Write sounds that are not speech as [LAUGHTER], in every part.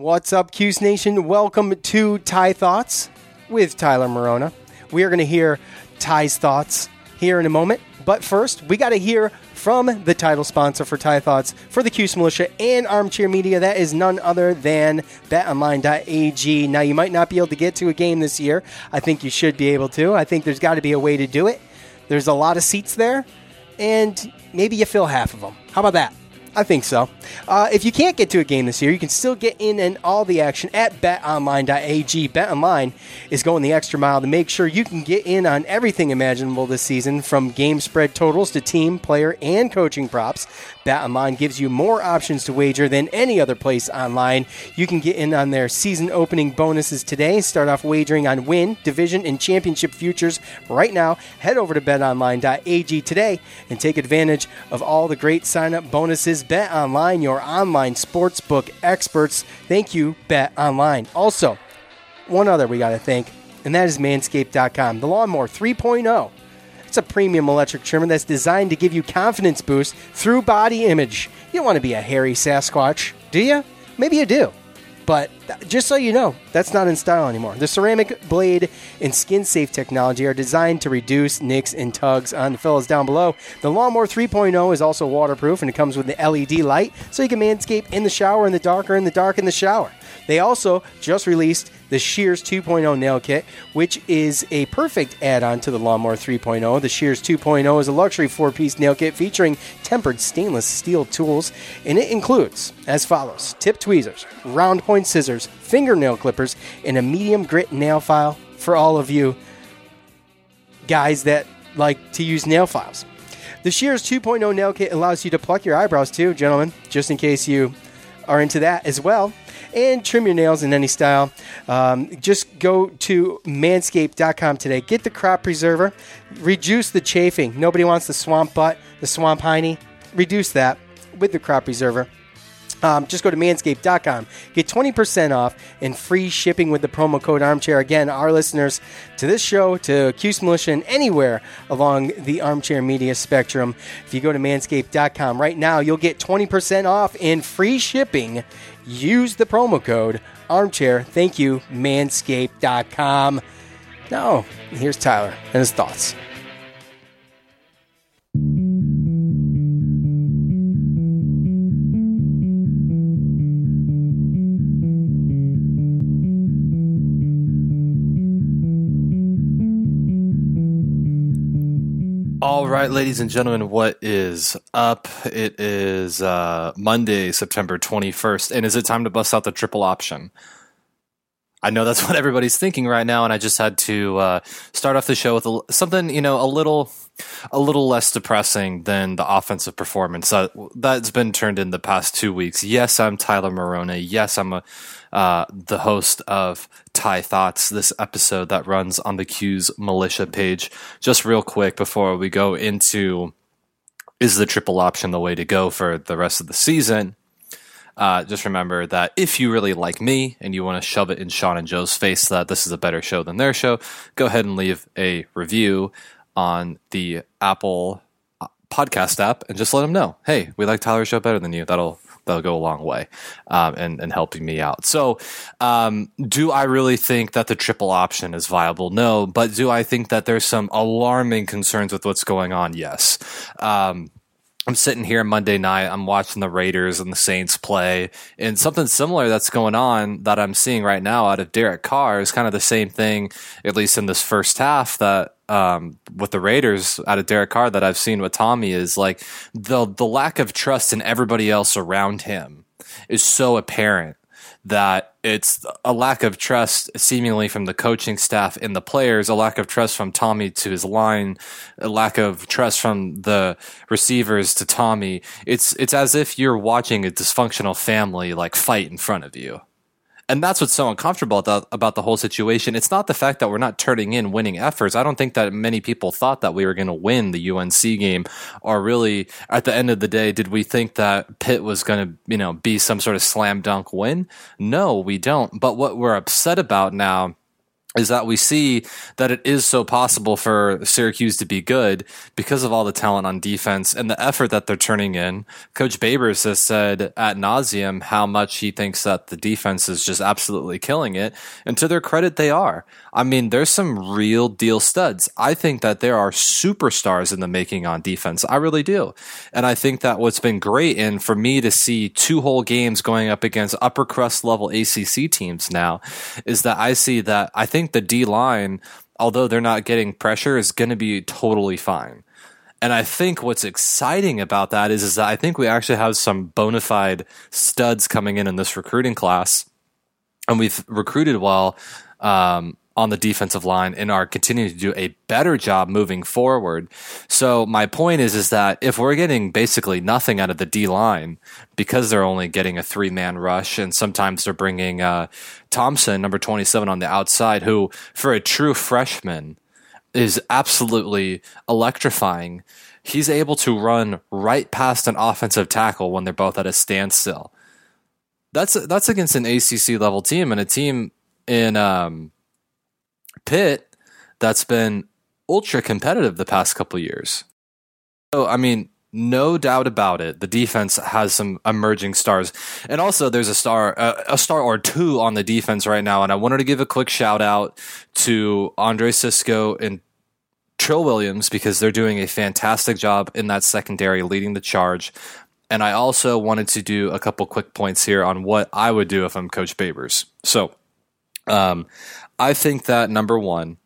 What's up, Cuse Nation? Welcome to Ty Thoughts with Tyler Morona. We are going to hear Ty's thoughts here in a moment. But first, we got to hear from the title sponsor for Ty Thoughts for the Cuse Militia and Armchair Media. That is none other than BetOnline.ag. Now, you might not be able to get to a game this year. I think you should be able to. I think there's got to be a way to do it. There's a lot of seats there, and maybe you fill half of them. How about that? I think so. Uh, if you can't get to a game this year, you can still get in and all the action at betonline.ag. BetOnline is going the extra mile to make sure you can get in on everything imaginable this season, from game spread totals to team, player, and coaching props. BetOnline gives you more options to wager than any other place online. You can get in on their season opening bonuses today. Start off wagering on win, division, and championship futures right now. Head over to betonline.ag today and take advantage of all the great sign up bonuses. Bet Online, your online sportsbook experts. Thank you, Bet Online. Also, one other we got to thank, and that is manscaped.com. The Lawnmower 3.0 it's a premium electric trimmer that's designed to give you confidence boost through body image. You don't want to be a hairy Sasquatch, do you? Maybe you do. But just so you know, that's not in style anymore. The ceramic blade and skin safe technology are designed to reduce nicks and tugs on the fellas down below. The Lawnmower 3.0 is also waterproof and it comes with the LED light so you can manscape in the shower, in the dark, or in the dark in the shower. They also just released the Shears 2.0 nail kit, which is a perfect add on to the Lawnmower 3.0. The Shears 2.0 is a luxury four piece nail kit featuring tempered stainless steel tools, and it includes as follows tip tweezers, round point scissors, fingernail clippers, and a medium grit nail file for all of you guys that like to use nail files. The Shears 2.0 nail kit allows you to pluck your eyebrows too, gentlemen, just in case you are into that as well and trim your nails in any style. Um, just go to manscaped.com today. Get the crop preserver, reduce the chafing. Nobody wants the swamp butt, the swamp hiney. Reduce that with the crop preserver. Um, just go to manscaped.com. Get 20% off and free shipping with the promo code armchair. Again, our listeners to this show, to Cuse Militia, and anywhere along the armchair media spectrum, if you go to manscaped.com right now, you'll get 20% off and free shipping use the promo code armchair. Thank you, manscaped.com. Now, here's Tyler and his thoughts. All right, ladies and gentlemen, what is up? It is uh, Monday, September 21st, and is it time to bust out the triple option? I know that's [LAUGHS] what everybody's thinking right now, and I just had to uh, start off the show with a, something, you know, a little, a little less depressing than the offensive performance that that's been turned in the past two weeks. Yes, I'm Tyler Morona. Yes, I'm a uh, the host of Ty Thoughts, this episode that runs on the Cuse Militia page. Just real quick before we go into is the triple option the way to go for the rest of the season? Uh, just remember that if you really like me and you want to shove it in Sean and Joe's face that this is a better show than their show, go ahead and leave a review on the Apple uh, podcast app and just let them know, hey, we like Tyler's show better than you. That'll that'll go a long way um, and, and helping me out. So, um, do I really think that the triple option is viable? No, but do I think that there's some alarming concerns with what's going on? Yes. Um, I'm sitting here Monday night. I'm watching the Raiders and the Saints play, and something similar that's going on that I'm seeing right now out of Derek Carr is kind of the same thing, at least in this first half that um, with the Raiders out of Derek Carr that I've seen with Tommy is like the the lack of trust in everybody else around him is so apparent that it's a lack of trust seemingly from the coaching staff and the players, a lack of trust from Tommy to his line, a lack of trust from the receivers to Tommy. It's it's as if you're watching a dysfunctional family like fight in front of you. And that's what's so uncomfortable about, the whole situation. It's not the fact that we're not turning in winning efforts. I don't think that many people thought that we were going to win the UNC game, or really, at the end of the day, did we think that Pitt was going to, you know, be some sort of slam dunk win? No, we don't. But what we're upset about now is that we see that it is so possible for Syracuse to be good because of all the talent on defense and the effort that they're turning in. Coach Babers has said at nauseum how much he thinks that the defense is just absolutely killing it. And to their credit, they are. I mean, there's some real deal studs. I think that there are superstars in the making on defense. I really do. And I think that what's been great and for me to see two whole games going up against upper crust level ACC teams now is that I see that I think think the D line, although they're not getting pressure, is going to be totally fine. And I think what's exciting about that is, is that I think we actually have some bona fide studs coming in in this recruiting class. And we've recruited well. Um, on the defensive line and are continuing to do a better job moving forward. So my point is is that if we're getting basically nothing out of the D line because they're only getting a three man rush and sometimes they're bringing uh, Thompson number 27 on the outside who for a true freshman is absolutely electrifying. He's able to run right past an offensive tackle when they're both at a standstill. That's that's against an ACC level team and a team in um, Pitt that's been ultra competitive the past couple years. So, I mean, no doubt about it. The defense has some emerging stars, and also there's a star, uh, a star or two on the defense right now. And I wanted to give a quick shout out to Andre Cisco and Trill Williams because they're doing a fantastic job in that secondary, leading the charge. And I also wanted to do a couple quick points here on what I would do if I'm Coach Babers. So, um, I think that number one,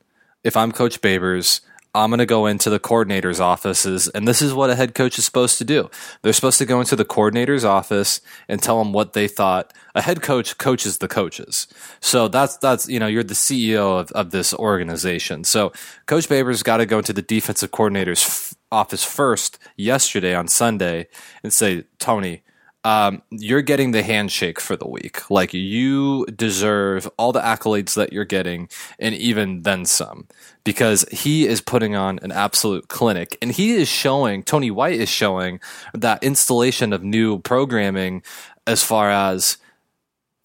if I'm Coach Babers, I'm going to go into the coordinator's offices, and this is what a head coach is supposed to do. They're supposed to go into the coordinator's office and tell them what they thought. A head coach coaches the coaches, so that's that's you know you're the CEO of, of this organization. So Coach Babers got to go into the defensive coordinator's f- office first yesterday on Sunday and say, Tony, um, you're getting the handshake for the week. Like you deserve all the accolades that you're getting, and even then some, because he is putting on an absolute clinic, and he is showing. Tony White is showing that installation of new programming as far as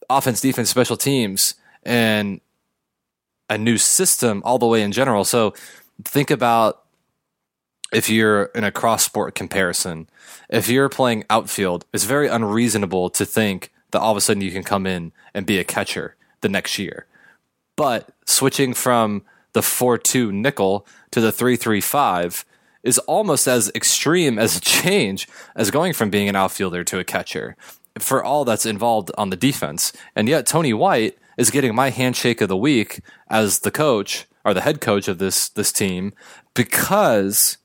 offense, defense, special teams, and a new system all the way in general. So think about if you're in a cross sport comparison, if you're playing outfield, it's very unreasonable to think that all of a sudden you can come in and be a catcher the next year. But switching from the 4 2 nickel to the 3 3 5 is almost as extreme as a change as going from being an outfielder to a catcher for all that's involved on the defense. And yet, Tony White is getting my handshake of the week as the coach or the head coach of this, this team because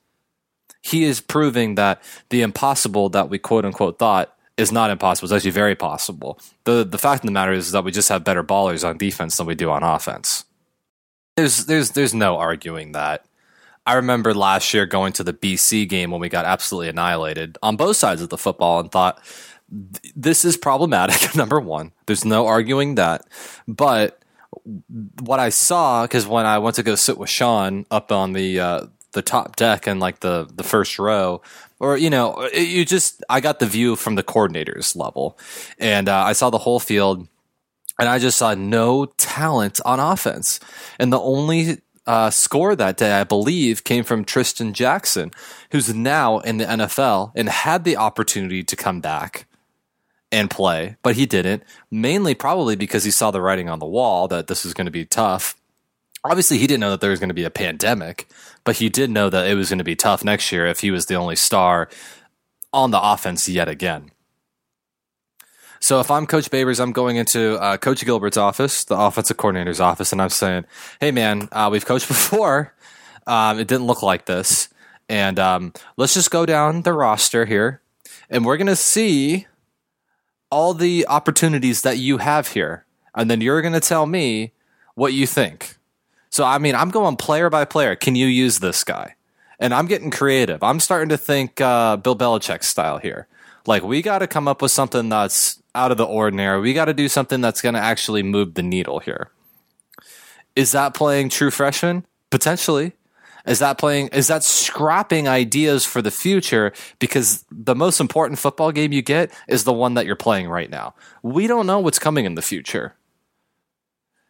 he is proving that the impossible that we quote unquote thought is not impossible. It's actually very possible. The the fact of the matter is that we just have better ballers on defense than we do on offense. There's there's there's no arguing that. I remember last year going to the BC game when we got absolutely annihilated on both sides of the football and thought this is problematic. [LAUGHS] Number one, there's no arguing that. But what I saw, because when I went to go sit with Sean up on the uh, the top deck and like the the first row. Or you know you just i got the view from the coordinators level. And uh, i saw the whole field and i just saw no talent on offense. And the only uh, score that day i believe came from trishton jackson who's now in the nfl and had the opportunity to come back and play but he didn't mainly probably because he saw the writing on the wall that this is going to be tough. Obviously he didn't know that there was going to be a pandemic, but he did know that it was going to be tough next year if he was the only star on the offense yet again. So if I'm Coach Babers, I'm going into uh, Coach Gilbert's office, the offensive coordinator's office, and I'm saying, "Hey, man, uh, we've coached [LAUGHS] before. Um, it didn't look like this, and um, let's just go down the roster here, and we're going to see all the opportunities that you have here, and then you're going to tell me what you think." So I mean, I'm going player by player. Can you use this guy? And I'm getting creative. I'm starting to think uh, Bill Belichick style here. Like we got to come up with something that's out of the ordinary. We got to do something that's going to actually move the needle here. Is that playing true freshman? Potentially. Is that playing, is that scrapping ideas for the future? Because the most important football game you get is the one that you're playing right now. We don't know what's coming in the future.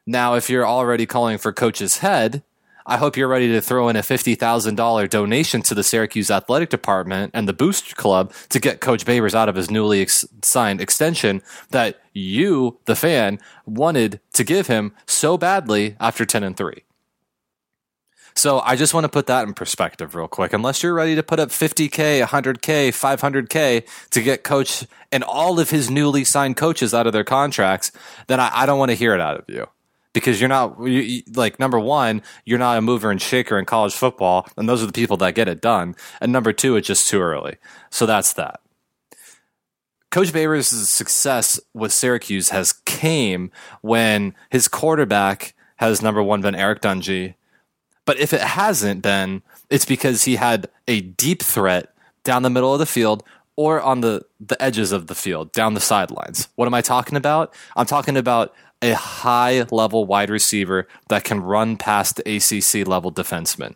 Now, if you're already calling for coach's head, I hope you're ready to throw in a $50,000 donation to the Syracuse Athletic Department and the Boost Club to get Coach Babers out of his newly ex- signed extension that you, the fan, wanted to give him so badly after 10 and 3. So I just want to put that in perspective real quick. Unless you're ready to put up 50K, 100K, 500K to get coach and all of his newly signed coaches out of their contracts, then I, I don't want to hear it out of you because you're not you, like number one, you're not a mover and shaker in college football, and those are the people that get it done. And number two, it's just too early. So that's that. Coach Babers' success with Syracuse has came when his quarterback has number one been Eric Dungey. But if it hasn't been, it's because he had a deep threat down the middle of the field or on the, the edges of the field, down the sidelines. What am I talking about? I'm talking about a high level wide receiver that can run past the ACC level defenseman.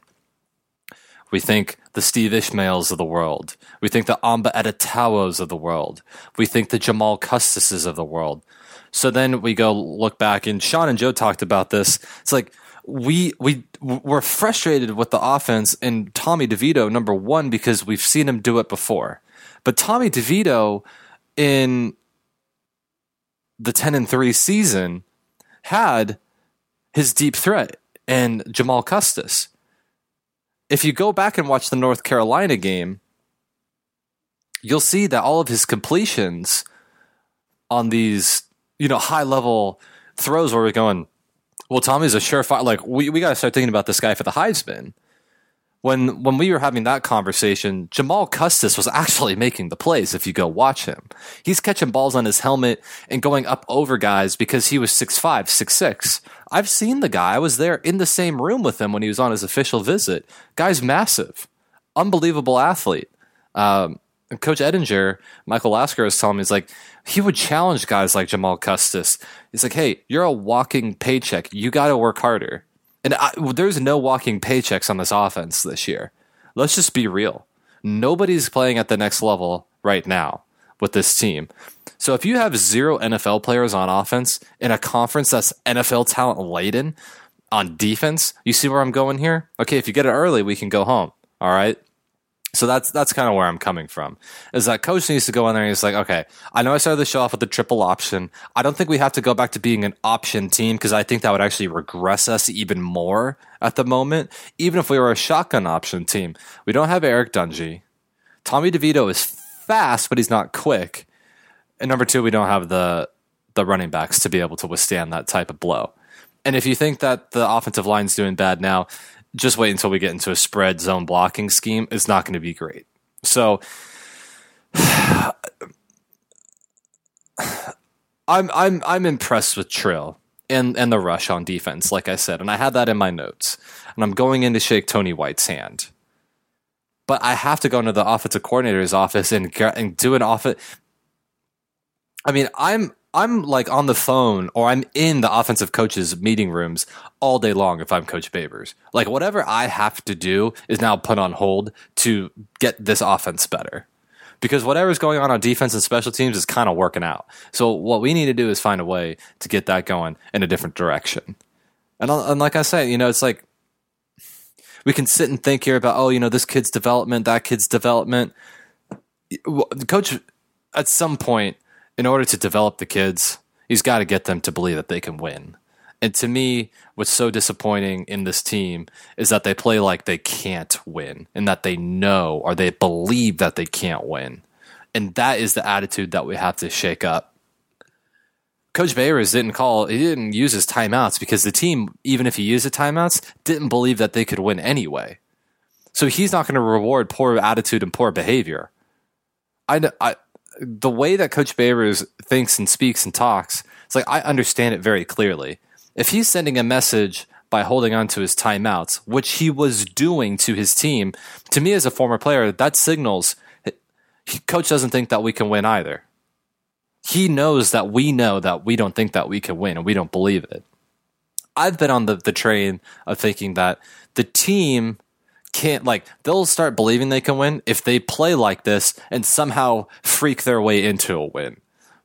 We think the Steve Ishmaels of the world. We think the Amba Etta-Tawos of the world. We think the Jamal Custises of the world. So then we go look back, and Sean and Joe talked about this. It's like we we we're frustrated with the offense and Tommy DeVito number one because we've seen him do it before, but Tommy DeVito in the 10 and 3 season had his deep threat and Jamal Custis. If you go back and watch the North Carolina game, you'll see that all of his completions on these, you know, high level throws where we're going, well, Tommy's a surefire. Like, we, we got to start thinking about this guy for the Heisman when when we were having that conversation, Jamal Custis was actually making the plays if you go watch him. He's catching balls on his helmet and going up over guys because he was 6'5, 6'6. I've seen the guy. I was there in the same room with him when he was on his official visit. Guy's massive. Unbelievable athlete. Um, Coach Edinger, Michael Lasker was telling me, he's like, he would challenge guys like Jamal Custis. He's like, hey, you're a walking paycheck. You got to work harder. And I, there's no walking paychecks on this offense this year. Let's just be real. Nobody's playing at the next level right now with this team. So if you have zero NFL players on offense in a conference that's NFL talent laden on defense, you see where I'm going here? Okay, if you get it early, we can go home. All right. So that's that's kind of where I'm coming from. Is that coach needs to go in there and he's like, okay, I know I started the show off with the triple option. I don't think we have to go back to being an option team because I think that would actually regress us even more at the moment. Even if we were a shotgun option team, we don't have Eric Dungey. Tommy DeVito is fast, but he's not quick. And number two, we don't have the the running backs to be able to withstand that type of blow. And if you think that the offensive line's doing bad now, just wait until we get into a spread zone blocking scheme. It's not going to be great. So [SIGHS] I'm I'm I'm impressed with Trill and and the rush on defense, like I said, and I had that in my notes. And I'm going in to shake Tony White's hand, but I have to go into the offensive coordinator's office and and do an office. I mean, I'm I'm like on the phone or I'm in the offensive coaches meeting rooms all day long if I'm Coach Babers. Like whatever I have to do is now put on hold to get this offense better. Because whatever's going on on defense and special teams is kind of working out. So what we need to do is find a way to get that going in a different direction. And, uh, and like I said, you know, it's like we can sit and think here about, oh, you know, this kid's development, that kid's development. Coach, at some point, in order to develop the kids, he's got to get them to believe that they can win. And to me, what's so disappointing in this team is that they play like they can't win and that they know or they believe that they can't win. And that is the attitude that we have to shake up. Coach Babers didn't call, he didn't use his timeouts because the team, even if he used the timeouts, didn't believe that they could win anyway. So he's not going to reward poor attitude and poor behavior. I, I, the way that Coach Babers thinks and speaks and talks, it's like I understand it very clearly. If he's sending a message by holding on to his timeouts, which he was doing to his team, to me as a former player, that signals coach doesn't think that we can win either. he knows that we know that we don't think that we can win and we don't believe it. I've been on the, the train of thinking that the team can't like they'll start believing they can win if they play like this and somehow freak their way into a win.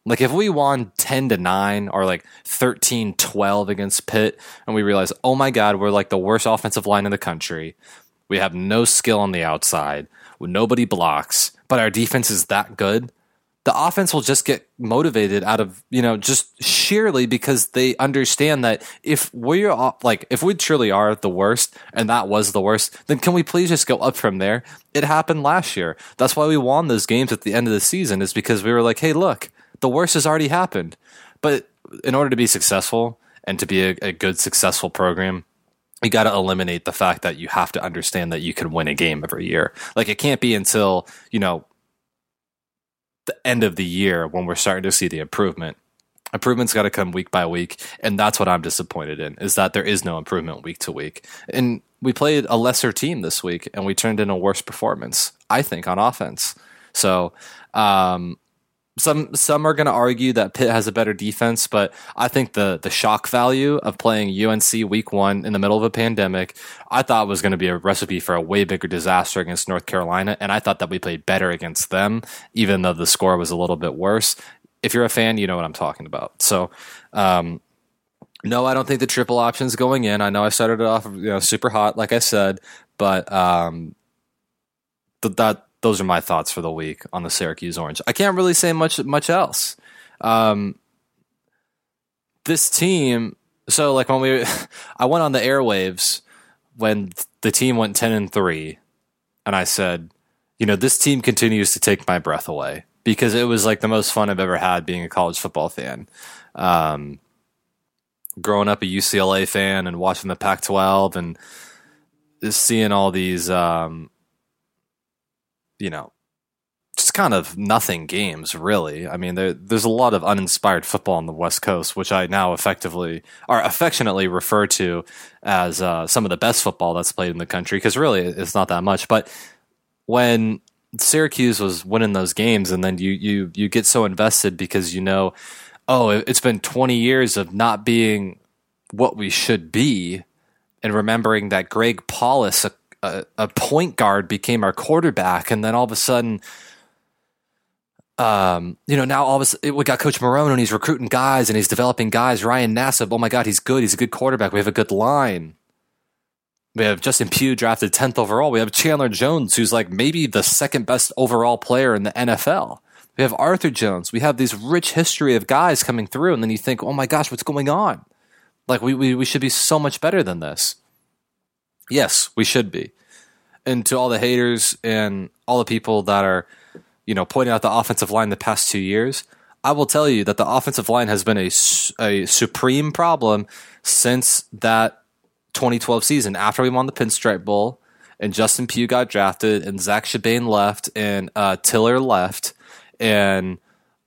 Like if we won 10 to 9 or like 13 12 against Pitt and we realize, "Oh my god, we're like the worst offensive line in the country. We have no skill on the outside. Nobody blocks, but our defense is that good." The offense will just get motivated out of you know just sheerly because they understand that if we're like if we truly are the worst and that was the worst then can we please just go up from there? It happened last year. That's why we won those games at the end of the season is because we were like hey look the worst has already happened. But in order to be successful and to be a, a good successful program you got to eliminate the fact that you have to understand that you can win a game every year. Like it can't be until, you know, the end of the year when we're starting to see the improvement. Improvement's got to come week by week, and that's what I'm disappointed in is that there is no improvement week to week. And we played a lesser team this week, and we turned in a worse performance, I think, on offense. So um, some some are going to argue that Pitt has a better defense, but I think the the shock value of playing UNC Week One in the middle of a pandemic, I thought was going to be a recipe for a way bigger disaster against North Carolina, and I thought that we played better against them, even though the score was a little bit worse. If you're a fan, you know what I'm talking about. So. Um, no, I don't think the triple option's going in. I know I started it off, you know, super hot, like I said, but um, th- that those are my thoughts for the week on the Syracuse Orange. I can't really say much much else. Um, this team, so like when we, [LAUGHS] I went on the airwaves when the team went ten and three, and I said, you know, this team continues to take my breath away because it was like the most fun I've ever had being a college football fan. Um, growing up a UCLA fan and watching the Pac-12 and seeing all these um, you know, just kind of nothing games, really. I mean, there, there's a lot of uninspired football on the West Coast, which I now effectively or affectionately refer to as uh, some of the best football that's played in the country, because really it's not that much. But when Syracuse was winning those games, and then you you you get so invested because you know, oh, it's been 20 years of not being what we should be, and remembering that Greg Paulus, a a, point guard became our quarterback, and then all of a sudden, um, you know, now all of a sudden we got Coach Marrone and he's recruiting guys and he's developing guys. Ryan Nassib, oh my God, he's good. He's a good quarterback. We have a good line. We have Justin Pugh drafted 10th overall. We have Chandler Jones, who's like maybe the second best overall player in the NFL. We have Arthur Jones. We have this rich history of guys coming through, and then you think, oh my gosh, what's going on? Like we, we, we should be so much better than this. Yes, we should be. And to all the haters and all the people that are, you know, pointing out the offensive line the past two years, I will tell you that the offensive line has been a, a supreme problem since that 2012 season. After we won the Pinstripe Bowl and Justin Pugh got drafted and Zach Chibane left and uh, Tiller left and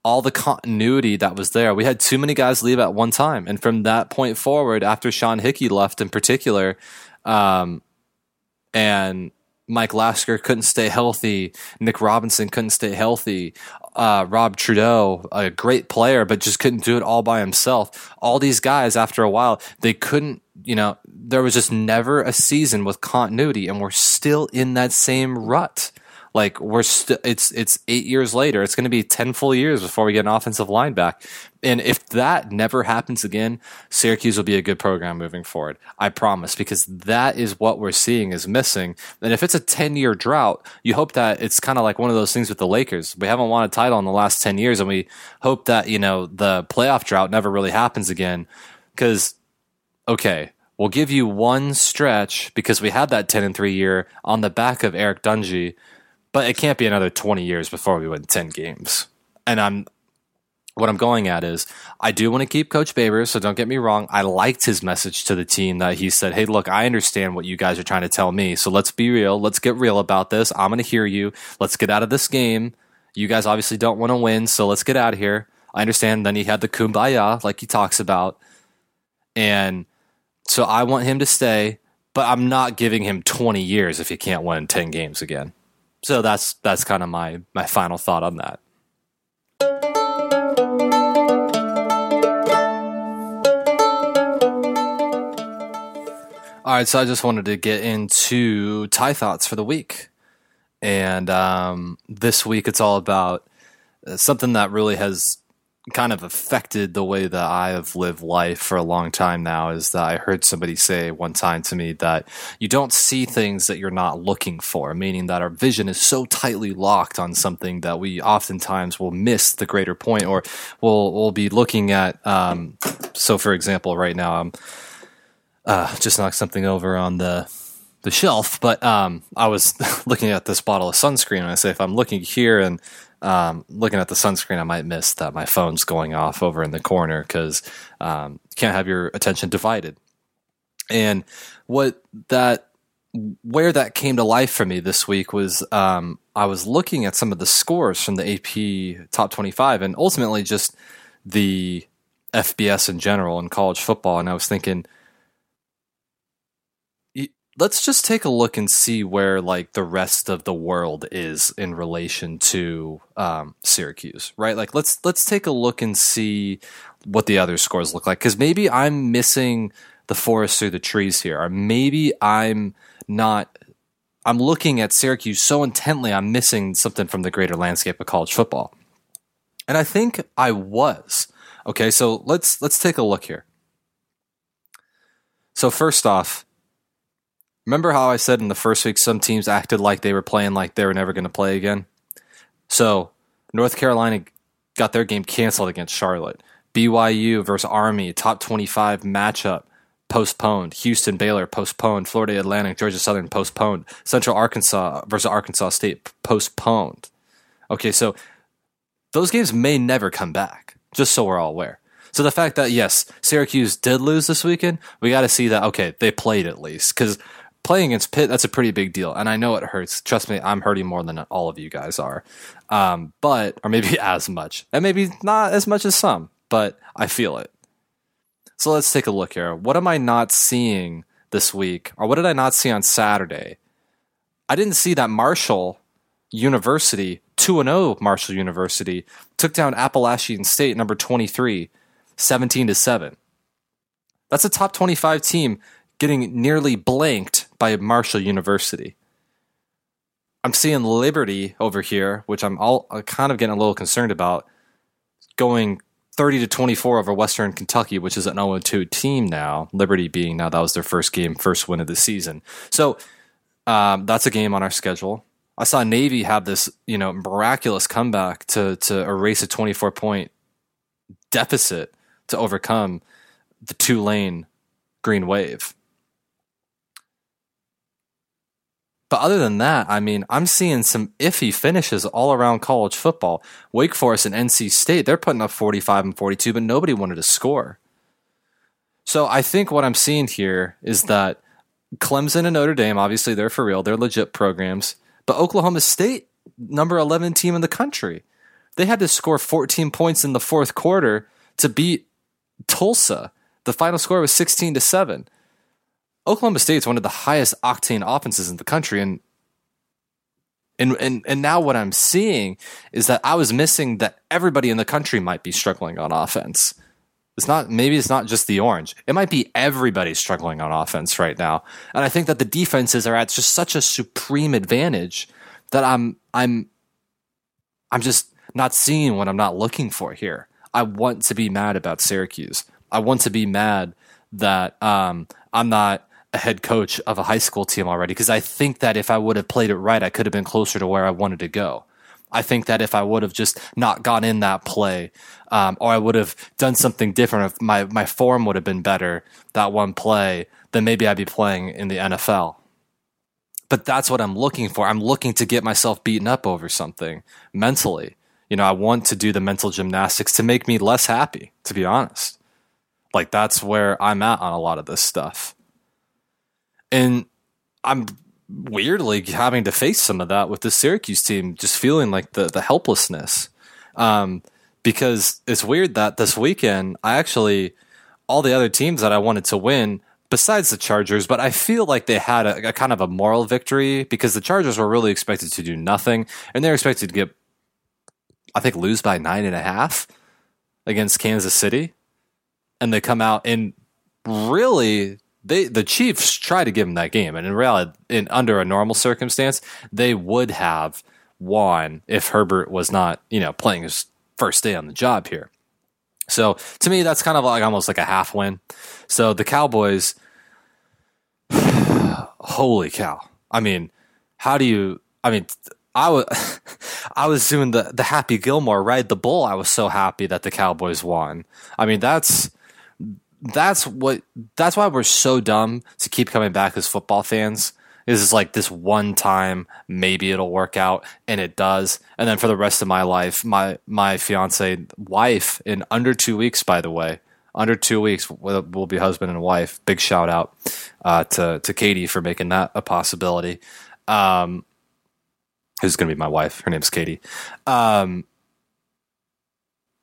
all the continuity that was there. We had too many guys leave at one time. And from that point forward, after Sean Hickey left in particular, um, and Mike Lasker couldn't stay healthy. Nick Robinson couldn't stay healthy. Uh, Rob Trudo, a great player, but just couldn't do it all by himself. All these guys, after a while, they couldn't, you know, there was just never a season with continuity, and we're still in that same rut. Like we're still, it's it's eight years later. It's going to be ten full years before we get an offensive line back. And if that never happens again, Syracuse will be a good program moving forward. I promise, because that is what we're seeing is missing. And if it's a ten year drought, you hope that it's kind of like one of those things with the Lakers. We haven't won a title in the last ten years, and we hope that you know the playoff drought never really happens again. Because okay, we'll give you one stretch because we had that ten and three year on the back of Eric Dungey but it can't be another 20 years before we win 10 games. And I'm what I'm going at is I do want to keep Coach Babers, so don't get me wrong. I liked his message to the team that he said, Hey, look, I understand what you guys are trying to tell me. So let's be real. Let's get real about this. I'm going to hear you. Let's get out of this game. You guys obviously don't want to win, so let's get out of here. I understand. Then he had the kumbaya, like he talks about. And so I want him to stay, but I'm not giving him 20 years if he can't win 10 games again. So that's that's kind of my my final thought on that. All right, so I just wanted to get into Ty thoughts for the week, and um, this week it's all about uh, something that really has kind of affected the way that I have lived life for a long time now is that I heard somebody say one time to me that you don't see things that you're not looking for, meaning that our vision is so tightly locked on something that we oftentimes will miss the greater point or we'll, we'll be looking at. Um, so, for example, right now I'm uh, just knocked something over on the the shelf, but um, I was [LAUGHS] looking at this bottle of sunscreen, and I say if I'm looking here and um, looking at the sunscreen, I might miss that my phone's going off over in the corner because um, you can't have your attention divided. And what that where that came to life for me this week was um, I was looking at some of the scores from the AP Top 25 and ultimately just the FBS in general in college football, and I was thinking let's just take a look and see where like the rest of the world is in relation to um, Syracuse, right? Like let's let's take a look and see what the other scores look like because maybe I'm missing the forest through the trees here, or maybe I'm not. I'm looking at Syracuse so intently, I'm missing something from the greater landscape of college football, and I think I was. Okay, so let's let's take a look here. So first off, Remember how I said in the first week some teams acted like they were playing like they were never going to play again? So, North Carolina got their game canceled against Charlotte. BYU versus Army, top 25 matchup, postponed. Houston, Baylor, postponed. Florida Atlantic, Georgia Southern, postponed. Central Arkansas versus Arkansas State, postponed. Okay, so those games may never come back, just so we're all aware. So the fact that, yes, Syracuse did lose this weekend, we got to see that, okay, they played at least. Because playing against Pitt, that's a pretty big deal. And I know it hurts. Trust me, I'm hurting more than all of you guys are. Um, but, or maybe [LAUGHS] as much. And maybe not as much as some, but I feel it. So let's take a look here. What am I not seeing this week? Or what did I not see on Saturday? I didn't see that Marshall University, 2 0 Marshall University, took down Appalachian State, number 23, 17 to 7. That's a top 25 team getting nearly blanked by Marshall University. I'm seeing Liberty over here, which I'm all uh, kind of getting a little concerned about, going 30 to 24 over Western Kentucky, which is an 0 2 team now. Liberty being now that was their first game, first win of the season. So um, that's a game on our schedule. I saw Navy have this, you know, miraculous comeback to to erase a 24 point deficit to overcome the Tulane Green Wave. But other than that, I mean, I'm seeing some iffy finishes all around college football. Wake Forest and NC State, they're putting up 45 and 42, but nobody wanted to score. So I think what I'm seeing here is that Clemson and Notre Dame, obviously, they're for real. They're legit programs. But Oklahoma State, number 11 team in the country, they had to score 14 points in the fourth quarter to beat Tulsa. The final score was 16 to 7. Oklahoma State's one of the highest octane offenses in the country, and and and and now what I'm seeing is that I was missing that everybody in the country might be struggling on offense. It's not maybe it's not just the orange. It might be everybody struggling on offense right now. And I think that the defenses are at just such a supreme advantage that I'm I'm I'm just not seeing what I'm not looking for here. I want to be mad about Syracuse. I want to be mad that um, I'm not a head coach of a high school team already because I think that if I would have played it right, I could have been closer to where I wanted to go. I think that if I would have just not gone in that play, um, or I would have done something different, if my my form would have been better that one play, then maybe I'd be playing in the NFL. But that's what I'm looking for. I'm looking to get myself beaten up over something mentally. You know, I want to do the mental gymnastics to make me less happy, to be honest. Like that's where I'm at on a lot of this stuff and I'm weirdly having to face some of that with the Syracuse team, just feeling like the the helplessness. Um, because it's weird that this weekend I actually all the other teams that I wanted to win besides the Chargers, but I feel like they had a, a, kind of a moral victory because the Chargers were really expected to do nothing, and they're expected to get, I think, lose by nine and a half against Kansas City, and they come out and really they the Chiefs tried to give him that game, and in reality, in under a normal circumstance, they would have won if Herbert was not, you know, playing his first day on the job here. So to me, that's kind of like almost like a half win. So the Cowboys, [SIGHS] holy cow! I mean, how do you? I mean, I was [LAUGHS] I was doing the the Happy Gilmore ride the bull. I was so happy that the Cowboys won. I mean, that's that's what that's why we're so dumb to keep coming back as football fans. Is like this one time, maybe it'll work out, and it does. And then for the rest of my life, my my fiance wife in under two weeks, by the way, under two weeks we'll be husband and wife. Big shout out uh, to to Katie for making that a possibility. Um, who's going to be my wife? Her name's Katie. Um,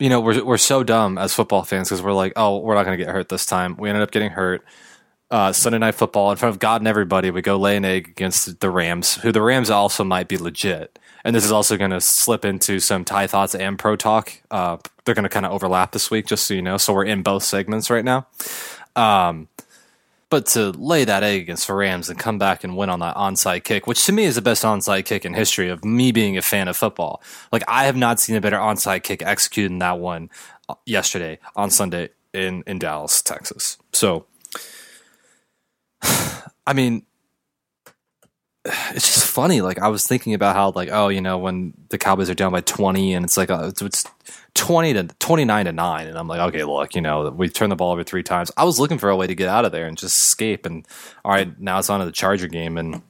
you know, we're we're so dumb as football fans because we're like, oh, we're not going to get hurt this time. We ended up getting hurt uh, Sunday Night Football in front of God and everybody. We go lay an egg against the Rams, who the Rams also might be legit. And this is also going to slip into some Ty Thoughts and Pro Talk. Uh, they're going to kind of overlap this week, just so you know. So we're in both segments right now. Um, but to lay that egg against the Rams and come back and win on that onside kick, which to me is the best onside kick in history of me being a fan of football. Like I have not seen a better onside kick executed than that one uh, yesterday on Sunday in in Dallas, Texas. So [SIGHS] I mean, [SIGHS] it's just funny. Like I was thinking about how, like, oh, you know, when the Cowboys are down by twenty, and it's like uh, it's, it's twenty to twenty nine to nine, and I'm like, okay, look, you know, we turned the ball over three times. I was looking for a way to get out of there and just escape. And all right, now it's on to the Charger game, and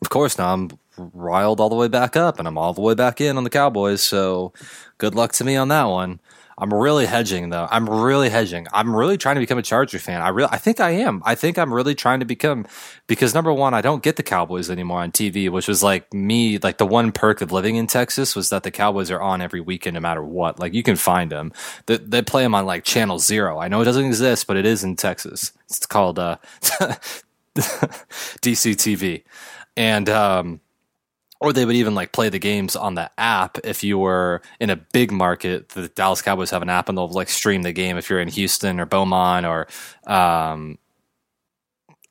of course now I'm riled all the way back up, and I'm all the way back in on the Cowboys. So good luck to me on that one. I'm really hedging though. I'm really hedging. I'm really trying to become a Charger fan. I really, I think I am. I think I'm really trying to become because number one, I don't get the Cowboys anymore on TV, which was like me, like the one perk of living in Texas was that the Cowboys are on every weekend, no matter what. Like you can find them. They, they play them on like Channel Zero. I know it doesn't exist, but it is in Texas. It's called uh, [LAUGHS] DCTV, and um, or they would even like play the games on the app if you were in a big market. The Dallas Cowboys have an app and they'll like stream the game if you're in Houston or Beaumont or um,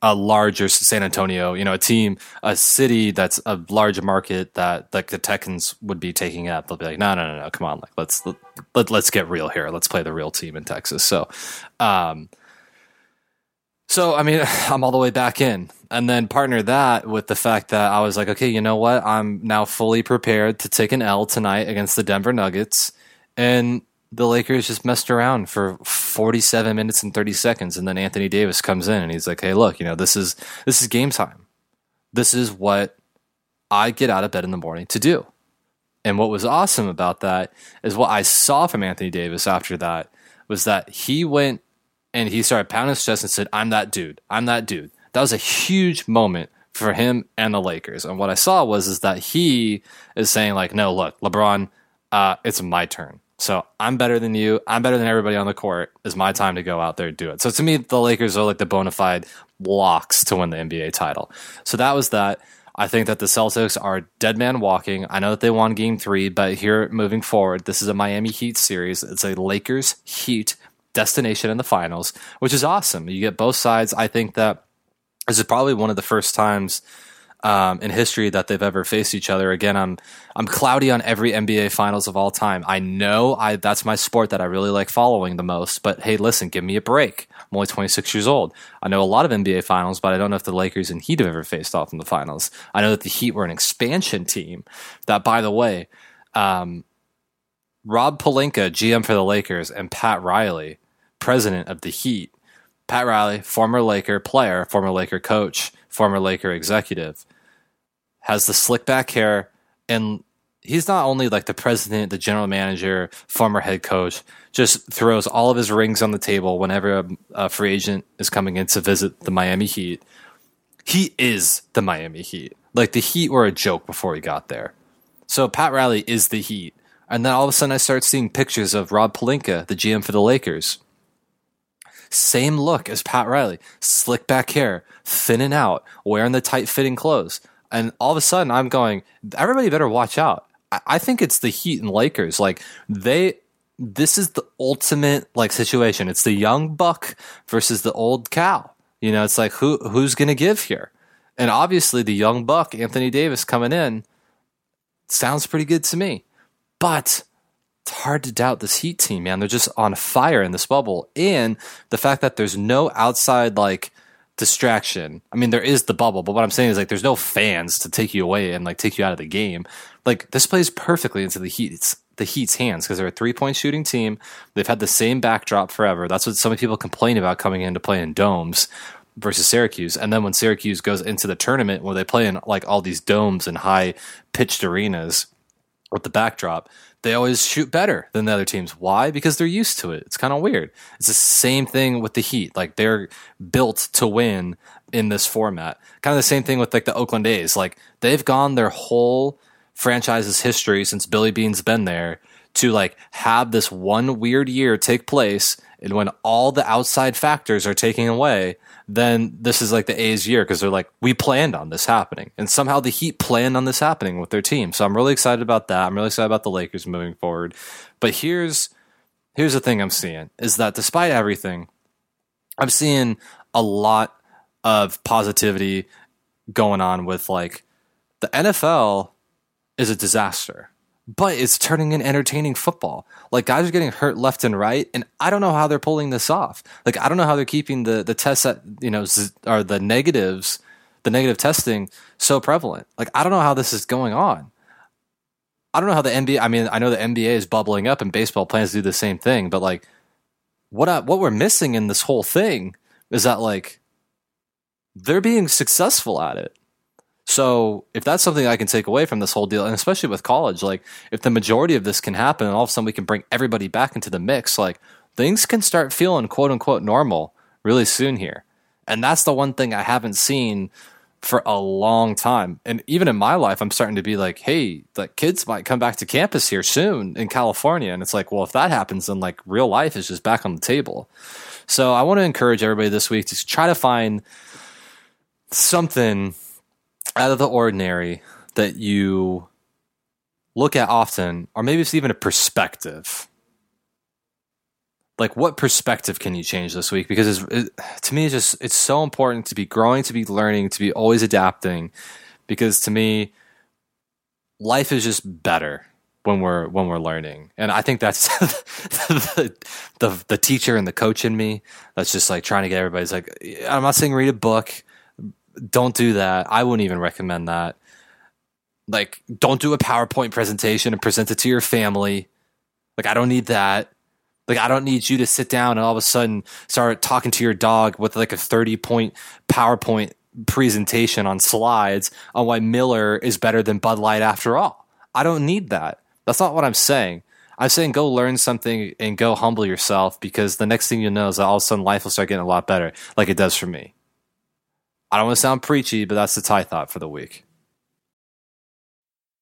a larger San Antonio, you know, a team, a city that's a large market that like the Texans would be taking up. They'll be like, no, no, no, no, come on, like let's let, let's get real here. Let's play the real team in Texas. So, um, so I mean, [LAUGHS] I'm all the way back in and then partner that with the fact that I was like, okay, you know what? I'm now fully prepared to take an L tonight against the Denver Nuggets. And the Lakers just messed around for 47 minutes and 30 seconds. And then Anthony Davis comes in and he's like, hey, look, you know, this is, this is game time. This is what I get out of bed in the morning to do. And what was awesome about that is what I saw from Anthony Davis after that was that he went and he started pounding his chest and said, I'm that dude. I'm that dude that was a huge moment for him and the Lakers. And what I saw was is that he is saying like, no, look, LeBron, uh, it's my turn. So I'm better than you. I'm better than everybody on the court. It's my time to go out there and do it. So to me, the Lakers are like the bona fide locks to win the NBA title. So that was that. I think that the Celtics are dead man walking. I know that they won game three, but here moving forward, this is a Miami Heat series. It's a Lakers Heat destination in the finals, which is awesome. You get both sides. I think that this is probably one of the first times um, in history that they've ever faced each other. Again, I'm I'm cloudy on every NBA Finals of all time. I know I that's my sport that I really like following the most. But hey, listen, give me a break. I'm only 26 years old. I know a lot of NBA Finals, but I don't know if the Lakers and Heat have ever faced off in the finals. I know that the Heat were an expansion team. That, by the way, um, Rob Pelinka, GM for the Lakers, and Pat Riley, president of the Heat, Pat Riley, former Laker player, former Laker coach, former Laker executive, has the slick back hair, and he's not only like the president, the general manager, former head coach, just throws all of his rings on the table whenever a, a free agent is coming in to visit the Miami Heat. He is the Miami Heat. Like the Heat were a joke before he got there. So Pat Riley is the Heat. And then all of a sudden I start seeing pictures of Rob Pelinka, the GM for the Lakers same look as Pat Riley, slick back hair, thinning out, wearing the tight fitting clothes. And all of a sudden, I'm going, everybody better watch out. I, I think it's the Heat and Lakers. Like, they, this is the ultimate like situation. It's the young buck versus the old cow. You know, it's like who who's going to give here? And obviously, the young buck Anthony Davis coming in sounds pretty good to me. But it's hard to doubt this Heat team, man. They're just on fire in this bubble, and the fact that there's no outside like distraction. I mean, there is the bubble, but what I'm saying is like there's no fans to take you away and like take you out of the game. Like this plays perfectly into the Heat's the Heat's hands because they're a three point shooting team. They've had the same backdrop forever. That's what so many people complain about coming in to play in domes versus Syracuse. And then when Syracuse goes into the tournament where they play in like all these domes and high pitched arenas with the backdrop, they always shoot better than the other teams. Why? Because they're used to it. It's kind of weird. It's the same thing with the Heat. Like they're built to win in this format. Kind of the same thing with like the Oakland A's. Like they've gone their whole franchise's history since Billy Beane's been there to like have this one weird year take place and when all the outside factors are taken away, then this is like the A's year because they're like, we planned on this happening. And somehow the Heat planned on this happening with their team. So I'm really excited about that. I'm really excited about the Lakers moving forward. But here's here's the thing I'm seeing is that despite everything, I'm seeing a lot of positivity going on with like the NFL is a disaster but it's turning in entertaining football. Like guys are getting hurt left and right, and I don't know how they're pulling this off. Like I don't know how they're keeping the the tests at you know or the negatives, the negative testing so prevalent. Like I don't know how this is going on. I don't know how the NBA. I mean, I know the NBA is bubbling up, and baseball plans to do the same thing. But like, what I, what we're missing in this whole thing is that like they're being successful at it. So if that's something I can take away from this whole deal, and especially with college, like if the majority of this can happen and all of a sudden we can bring everybody back into the mix, like things can start feeling quote unquote normal really soon here. And that's the one thing I haven't seen for a long time. And even in my life, I'm starting to be like, hey, like kids might come back to campus here soon in California. And it's like, well, if that happens, then like real life is just back on the table. So I want to encourage everybody this week to try to find something out of the ordinary that you look at often, or maybe it's even a perspective. Like, what perspective can you change this week? Because it, to me, it's just it's so important to be growing, to be learning, to be always adapting. Because to me, life is just better when we're when we're learning, and I think that's [LAUGHS] the, the the teacher and the coach in me. That's just like trying to get everybody's like. I'm not saying read a book don't do that. I wouldn't even recommend that. Like, don't do a PowerPoint presentation and present it to your family. Like, I don't need that. Like, I don't need you to sit down and all of a sudden start talking to your dog with like a 30 point PowerPoint presentation on slides on why Miller is better than Bud Light after all. I don't need that. That's not what I'm saying. I'm saying go learn something and go humble yourself because the next thing you know is that all of a sudden life will start getting a lot better, like it does for me. I don't want to sound preachy, but that's the Ty thought for the week.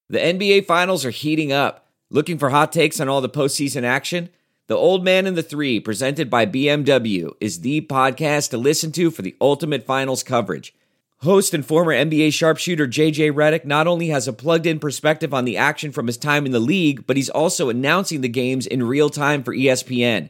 The NBA Finals are heating up. Looking for hot takes on all the postseason action? The Old Man and the Three, presented by BMW, is the podcast to listen to for the ultimate finals coverage. Host and former NBA sharpshooter JJ Redick not only has a plugged in perspective on the action from his time in the league, but he's also announcing the games in real time for ESPN.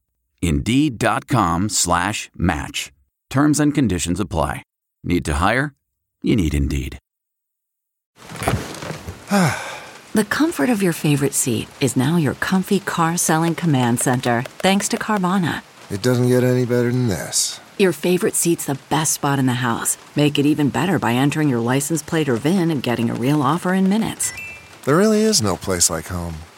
Indeed.com slash match. Terms and conditions apply. Need to hire? You need Indeed. [SIGHS] The comfort of your favorite seat is now your comfy car selling command center, thanks to Carvana. It doesn't get any better than this. Your favorite seat's the best spot in the house. Make it even better by entering your license plate or VIN and getting a real offer in minutes. There really is no place like home.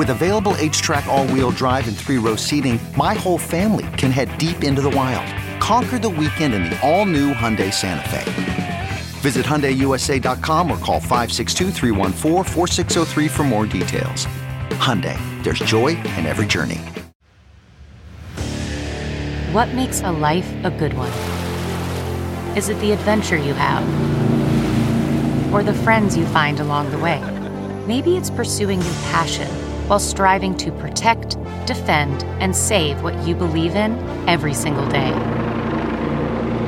With available HTRAC, all wheel drive, and three row seating, my whole family can head deep into the wild. Conquer the weekend in the all new Hyundai Santa Fe. Visit HyundaiUSA.com or call 562 for more details. Hyundai, there's joy in every journey. What makes a life a good one? Is it the adventure you have? Or the friends you find along the way? Maybe it's pursuing your passion while striving to protect, defend, and save what you believe in every single day.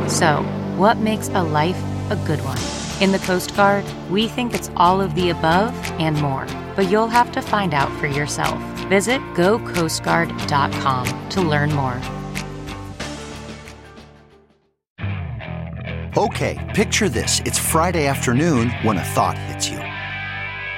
So, what makes a life a good one? In the Coast Guard, we think it's all of the above and more, but you'll have to find out for yourself. Visit gocoastguard.com to learn more. Okay, picture this. It's Friday afternoon when a thought hits you.